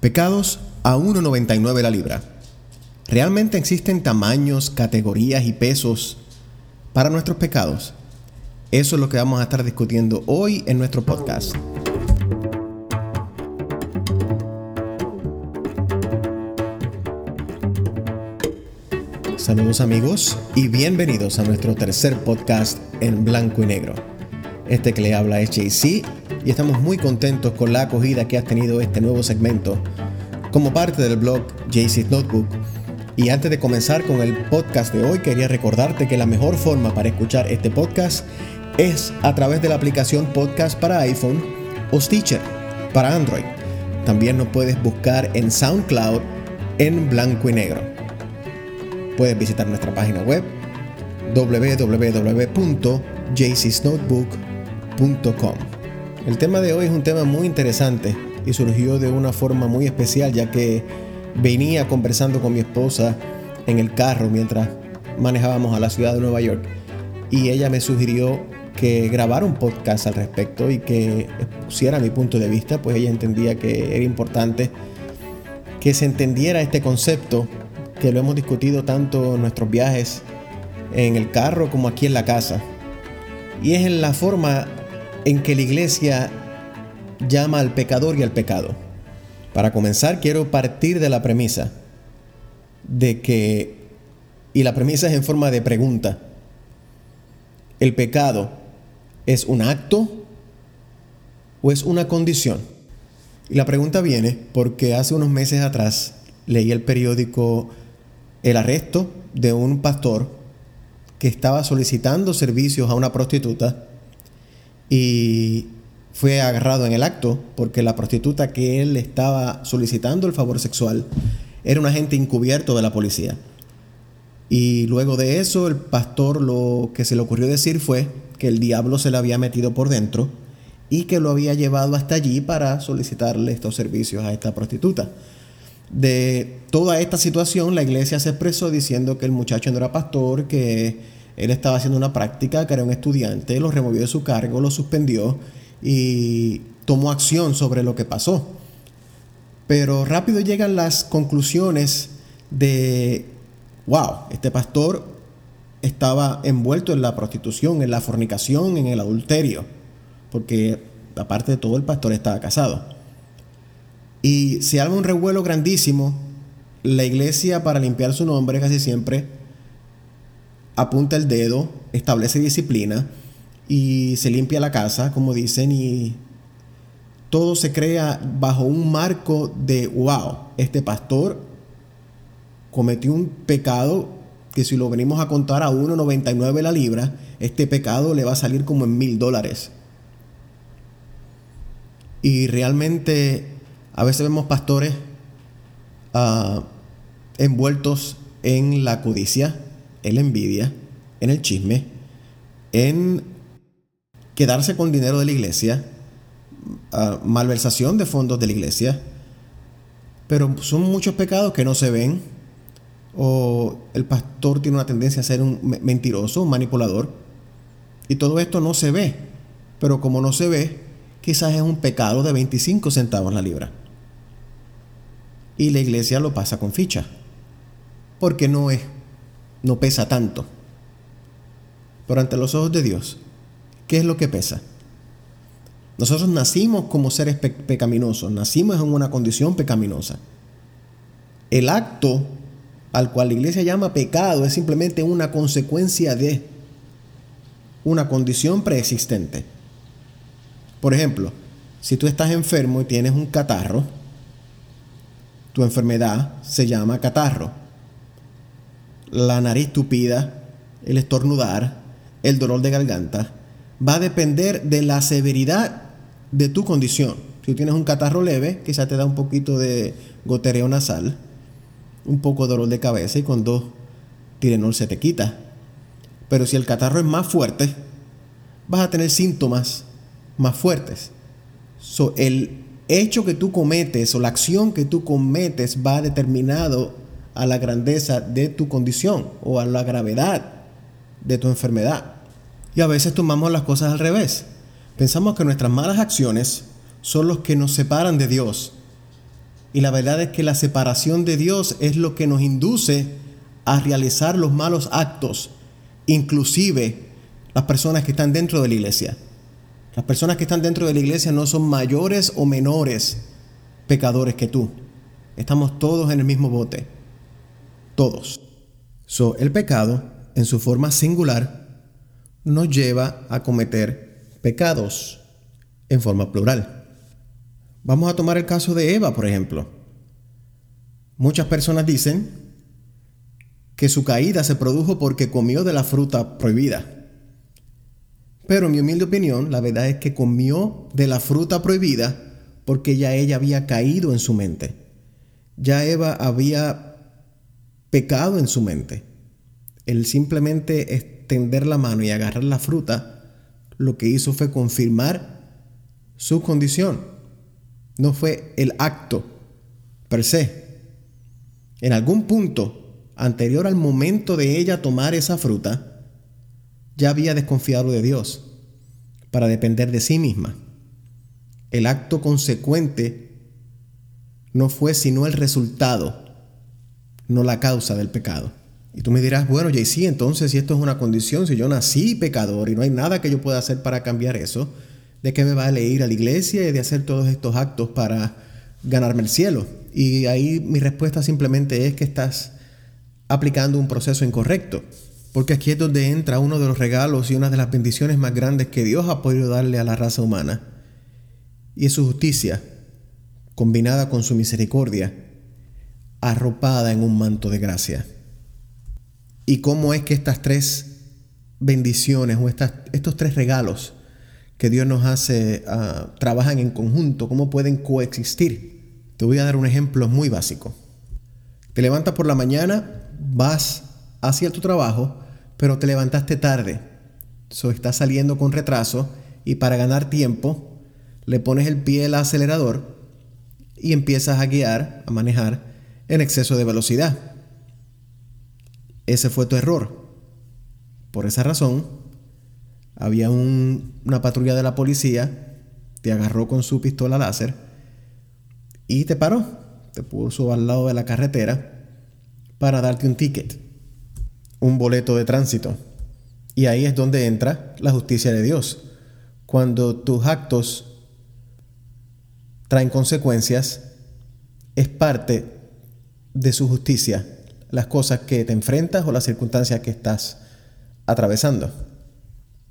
Pecados a 1,99 la libra. ¿Realmente existen tamaños, categorías y pesos para nuestros pecados? Eso es lo que vamos a estar discutiendo hoy en nuestro podcast. Saludos amigos y bienvenidos a nuestro tercer podcast en blanco y negro. Este que le habla es JC y estamos muy contentos con la acogida que ha tenido este nuevo segmento como parte del blog JC's Notebook. Y antes de comenzar con el podcast de hoy, quería recordarte que la mejor forma para escuchar este podcast es a través de la aplicación Podcast para iPhone o Stitcher para Android. También nos puedes buscar en SoundCloud en blanco y negro. Puedes visitar nuestra página web www.jcsnotebook.com. El tema de hoy es un tema muy interesante y surgió de una forma muy especial ya que venía conversando con mi esposa en el carro mientras manejábamos a la ciudad de Nueva York y ella me sugirió que grabara un podcast al respecto y que pusiera mi punto de vista, pues ella entendía que era importante que se entendiera este concepto que lo hemos discutido tanto en nuestros viajes en el carro como aquí en la casa. Y es en la forma en que la iglesia llama al pecador y al pecado. Para comenzar, quiero partir de la premisa de que, y la premisa es en forma de pregunta, ¿el pecado es un acto o es una condición? Y la pregunta viene porque hace unos meses atrás leí el periódico el arresto de un pastor que estaba solicitando servicios a una prostituta y fue agarrado en el acto porque la prostituta que él estaba solicitando el favor sexual era un agente encubierto de la policía. Y luego de eso el pastor lo que se le ocurrió decir fue que el diablo se le había metido por dentro y que lo había llevado hasta allí para solicitarle estos servicios a esta prostituta. De toda esta situación la iglesia se expresó diciendo que el muchacho no era pastor, que él estaba haciendo una práctica, que era un estudiante, lo removió de su cargo, lo suspendió y tomó acción sobre lo que pasó. Pero rápido llegan las conclusiones de, wow, este pastor estaba envuelto en la prostitución, en la fornicación, en el adulterio, porque aparte de todo el pastor estaba casado. Y se arma un revuelo grandísimo, la iglesia para limpiar su nombre casi siempre apunta el dedo, establece disciplina, y se limpia la casa, como dicen, y todo se crea bajo un marco de, wow, este pastor cometió un pecado que si lo venimos a contar a 1,99 la libra, este pecado le va a salir como en mil dólares. Y realmente a veces vemos pastores uh, envueltos en la codicia, en la envidia, en el chisme, en quedarse con dinero de la iglesia, malversación de fondos de la iglesia, pero son muchos pecados que no se ven, o el pastor tiene una tendencia a ser un mentiroso, un manipulador, y todo esto no se ve, pero como no se ve, quizás es un pecado de 25 centavos la libra. Y la iglesia lo pasa con ficha, porque no es, no pesa tanto. Pero ante los ojos de Dios, ¿Qué es lo que pesa? Nosotros nacimos como seres pecaminosos, nacimos en una condición pecaminosa. El acto al cual la iglesia llama pecado es simplemente una consecuencia de una condición preexistente. Por ejemplo, si tú estás enfermo y tienes un catarro, tu enfermedad se llama catarro. La nariz tupida, el estornudar, el dolor de garganta, va a depender de la severidad de tu condición. Si tienes un catarro leve, quizás te da un poquito de gotereo nasal, un poco de dolor de cabeza y con dos Tirenol se te quita. Pero si el catarro es más fuerte, vas a tener síntomas más fuertes. So, el hecho que tú cometes o la acción que tú cometes va determinado a la grandeza de tu condición o a la gravedad de tu enfermedad. Y a veces tomamos las cosas al revés. Pensamos que nuestras malas acciones son los que nos separan de Dios. Y la verdad es que la separación de Dios es lo que nos induce a realizar los malos actos, inclusive las personas que están dentro de la iglesia. Las personas que están dentro de la iglesia no son mayores o menores pecadores que tú. Estamos todos en el mismo bote. Todos. So, el pecado, en su forma singular, nos lleva a cometer pecados en forma plural. Vamos a tomar el caso de Eva, por ejemplo. Muchas personas dicen que su caída se produjo porque comió de la fruta prohibida. Pero en mi humilde opinión, la verdad es que comió de la fruta prohibida porque ya ella había caído en su mente. Ya Eva había pecado en su mente. El simplemente extender la mano y agarrar la fruta, lo que hizo fue confirmar su condición. No fue el acto per se. En algún punto anterior al momento de ella tomar esa fruta, ya había desconfiado de Dios para depender de sí misma. El acto consecuente no fue sino el resultado, no la causa del pecado. Y tú me dirás, bueno, JC, entonces si esto es una condición, si yo nací pecador y no hay nada que yo pueda hacer para cambiar eso, ¿de qué me vale ir a la iglesia y de hacer todos estos actos para ganarme el cielo? Y ahí mi respuesta simplemente es que estás aplicando un proceso incorrecto. Porque aquí es donde entra uno de los regalos y una de las bendiciones más grandes que Dios ha podido darle a la raza humana. Y es su justicia, combinada con su misericordia, arropada en un manto de gracia. ¿Y cómo es que estas tres bendiciones o estos tres regalos que Dios nos hace ah, trabajan en conjunto? ¿Cómo pueden coexistir? Te voy a dar un ejemplo muy básico. Te levantas por la mañana, vas hacia tu trabajo, pero te levantaste tarde. So, estás saliendo con retraso y para ganar tiempo le pones el pie al acelerador y empiezas a guiar, a manejar en exceso de velocidad. Ese fue tu error. Por esa razón, había una patrulla de la policía, te agarró con su pistola láser y te paró, te puso al lado de la carretera para darte un ticket un boleto de tránsito. Y ahí es donde entra la justicia de Dios. Cuando tus actos traen consecuencias, es parte de su justicia las cosas que te enfrentas o las circunstancias que estás atravesando.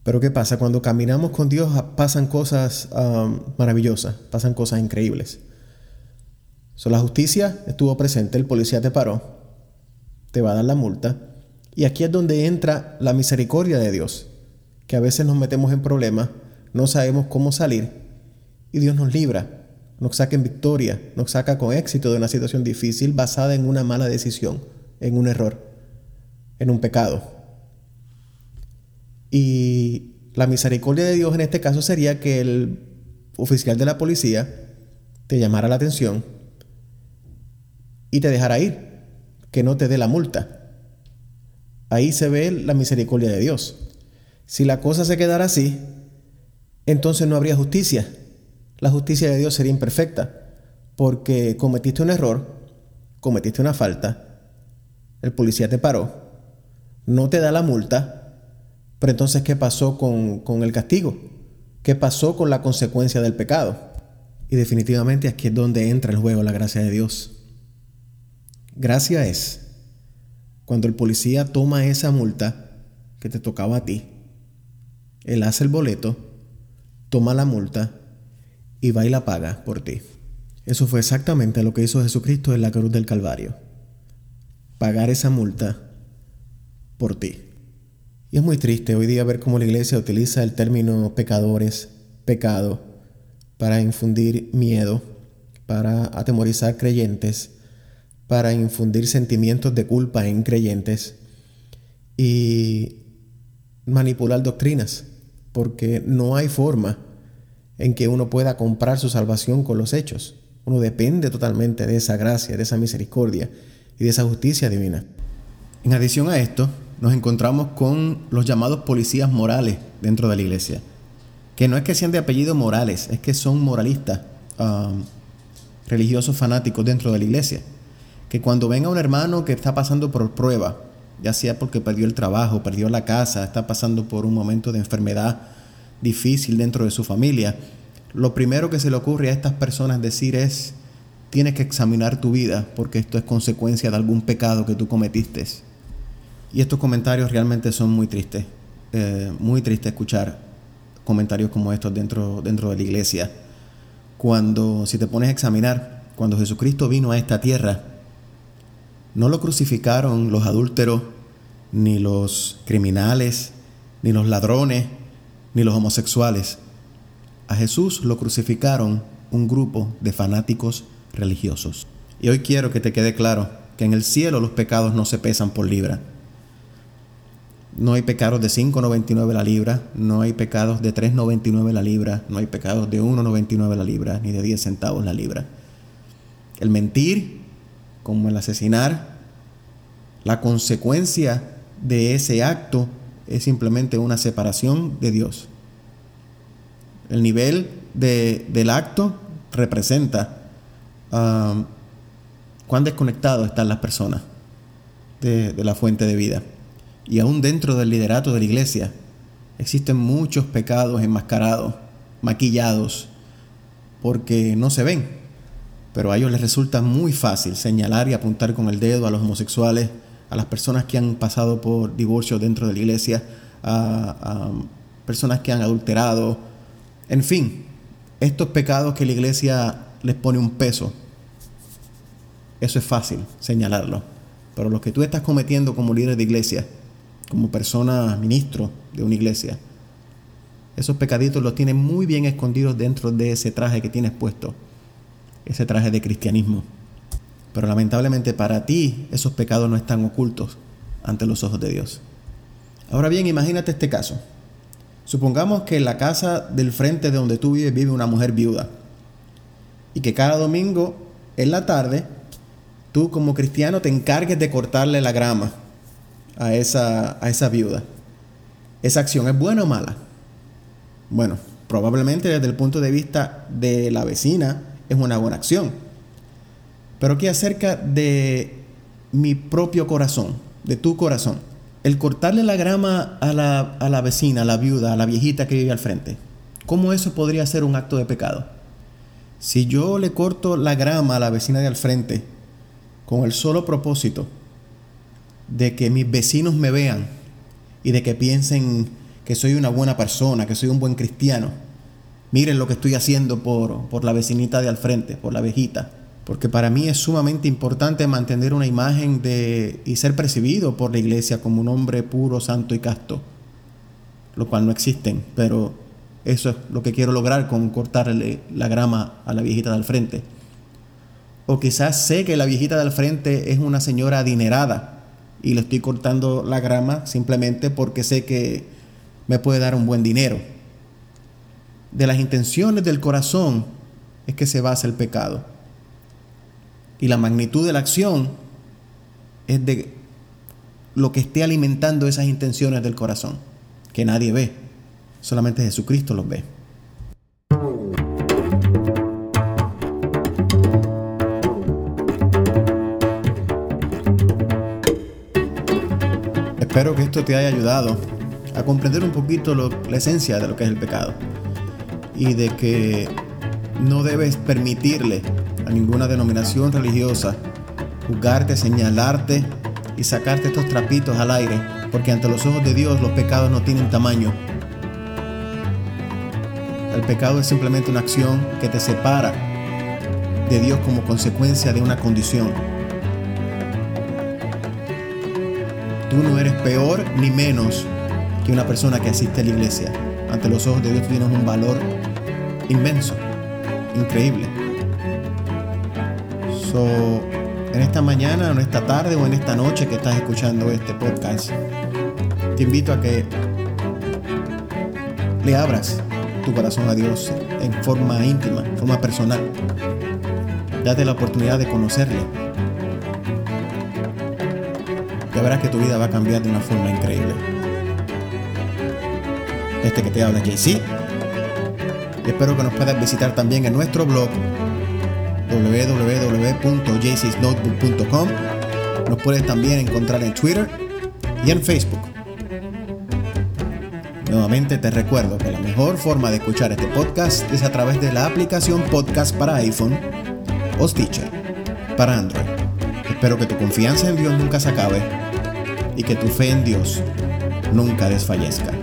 Pero ¿qué pasa? Cuando caminamos con Dios pasan cosas um, maravillosas, pasan cosas increíbles. So, la justicia estuvo presente, el policía te paró, te va a dar la multa, y aquí es donde entra la misericordia de Dios, que a veces nos metemos en problemas, no sabemos cómo salir y Dios nos libra, nos saca en victoria, nos saca con éxito de una situación difícil basada en una mala decisión, en un error, en un pecado. Y la misericordia de Dios en este caso sería que el oficial de la policía te llamara la atención y te dejara ir, que no te dé la multa. Ahí se ve la misericordia de Dios. Si la cosa se quedara así, entonces no habría justicia. La justicia de Dios sería imperfecta, porque cometiste un error, cometiste una falta, el policía te paró, no te da la multa, pero entonces ¿qué pasó con, con el castigo? ¿Qué pasó con la consecuencia del pecado? Y definitivamente aquí es donde entra el juego la gracia de Dios. Gracia es cuando el policía toma esa multa que te tocaba a ti, él hace el boleto, toma la multa y va y la paga por ti. Eso fue exactamente lo que hizo Jesucristo en la cruz del Calvario. Pagar esa multa por ti. Y es muy triste hoy día ver cómo la iglesia utiliza el término pecadores, pecado, para infundir miedo, para atemorizar creyentes para infundir sentimientos de culpa en creyentes y manipular doctrinas, porque no hay forma en que uno pueda comprar su salvación con los hechos. Uno depende totalmente de esa gracia, de esa misericordia y de esa justicia divina. En adición a esto, nos encontramos con los llamados policías morales dentro de la iglesia, que no es que sean de apellido Morales, es que son moralistas. Um, religiosos fanáticos dentro de la iglesia. Que cuando venga un hermano que está pasando por prueba, ya sea porque perdió el trabajo, perdió la casa, está pasando por un momento de enfermedad difícil dentro de su familia, lo primero que se le ocurre a estas personas decir es, tienes que examinar tu vida porque esto es consecuencia de algún pecado que tú cometiste. Y estos comentarios realmente son muy tristes, eh, muy triste escuchar comentarios como estos dentro, dentro de la iglesia. Cuando, si te pones a examinar, cuando Jesucristo vino a esta tierra, no lo crucificaron los adúlteros, ni los criminales, ni los ladrones, ni los homosexuales. A Jesús lo crucificaron un grupo de fanáticos religiosos. Y hoy quiero que te quede claro que en el cielo los pecados no se pesan por libra. No hay pecados de 5.99 la libra, no hay pecados de 3.99 la libra, no hay pecados de 1.99 la libra, ni de 10 centavos la libra. El mentir como el asesinar, la consecuencia de ese acto es simplemente una separación de Dios. El nivel del acto representa um, cuán desconectados están las personas de, de la fuente de vida. Y aún dentro del liderato de la iglesia existen muchos pecados enmascarados, maquillados, porque no se ven pero a ellos les resulta muy fácil señalar y apuntar con el dedo a los homosexuales, a las personas que han pasado por divorcio dentro de la iglesia, a, personas que han adulterado, en fin, estos pecados que la iglesia les pone un peso, eso es fácil señalarlo, pero los que tú estás cometiendo como líder de iglesia, como persona ministro de una iglesia, esos pecaditos los tienes muy bien escondidos dentro de ese traje que tienes puesto ese traje de cristianismo. Pero lamentablemente para ti esos pecados no están ocultos ante los ojos de Dios. Ahora bien, imagínate este caso. Supongamos que en la casa del frente de donde tú vives vive una mujer viuda y que cada domingo en la tarde tú como cristiano te encargues de cortarle la grama a esa, a esa viuda. ¿Esa acción es buena o mala? Bueno, probablemente desde el punto de vista de la vecina es una buena acción. Pero ¿qué acerca de mi propio corazón, de tu corazón? El cortarle la grama a la, a la vecina, a la viuda, a la viejita que vive al frente, ¿cómo eso podría ser un acto de pecado? Si yo le corto la grama a la vecina de al frente con el solo propósito de que mis vecinos me vean y de que piensen que soy una buena persona, que soy un buen cristiano, miren lo que estoy haciendo por, por la vecinita de al frente, por la vejita. Porque para mí es sumamente importante mantener una imagen de, y ser percibido por la iglesia como un hombre puro, santo y casto. Lo cual no existen, pero eso es lo que quiero lograr con cortarle la grama a la viejita del frente. O quizás sé que la viejita del frente es una señora adinerada y le estoy cortando la grama simplemente porque sé que me puede dar un buen dinero de las intenciones del corazón es que se basa el pecado. Y la magnitud de la acción es de lo que esté alimentando esas intenciones del corazón, que nadie ve, solamente Jesucristo los ve. Espero que esto te haya ayudado a comprender un poquito la esencia de lo que es el pecado y de que no debes permitirle a ninguna denominación religiosa juzgarte, señalarte y sacarte estos trapitos al aire, porque ante los ojos de Dios los pecados no tienen tamaño. El pecado es simplemente una acción que te separa de Dios como consecuencia de una condición. Tú no eres peor ni menos que una persona que asiste a la iglesia. Ante los ojos de Dios tienes un valor inmenso, increíble. En esta mañana, en esta tarde o en esta noche que estás escuchando este podcast, te invito a que le abras tu corazón a Dios en forma íntima, en forma personal. Date la oportunidad de conocerle. Ya verás que tu vida va a cambiar de una forma increíble. Este que te habla JC espero que nos puedas visitar también en nuestro blog www.jcsnotebook.com. Nos puedes también encontrar en Twitter y en Facebook. Nuevamente te recuerdo que la mejor forma de escuchar este podcast es a través de la aplicación podcast para iPhone o Stitcher para Android. Espero que tu confianza en Dios nunca se acabe y que tu fe en Dios nunca desfallezca.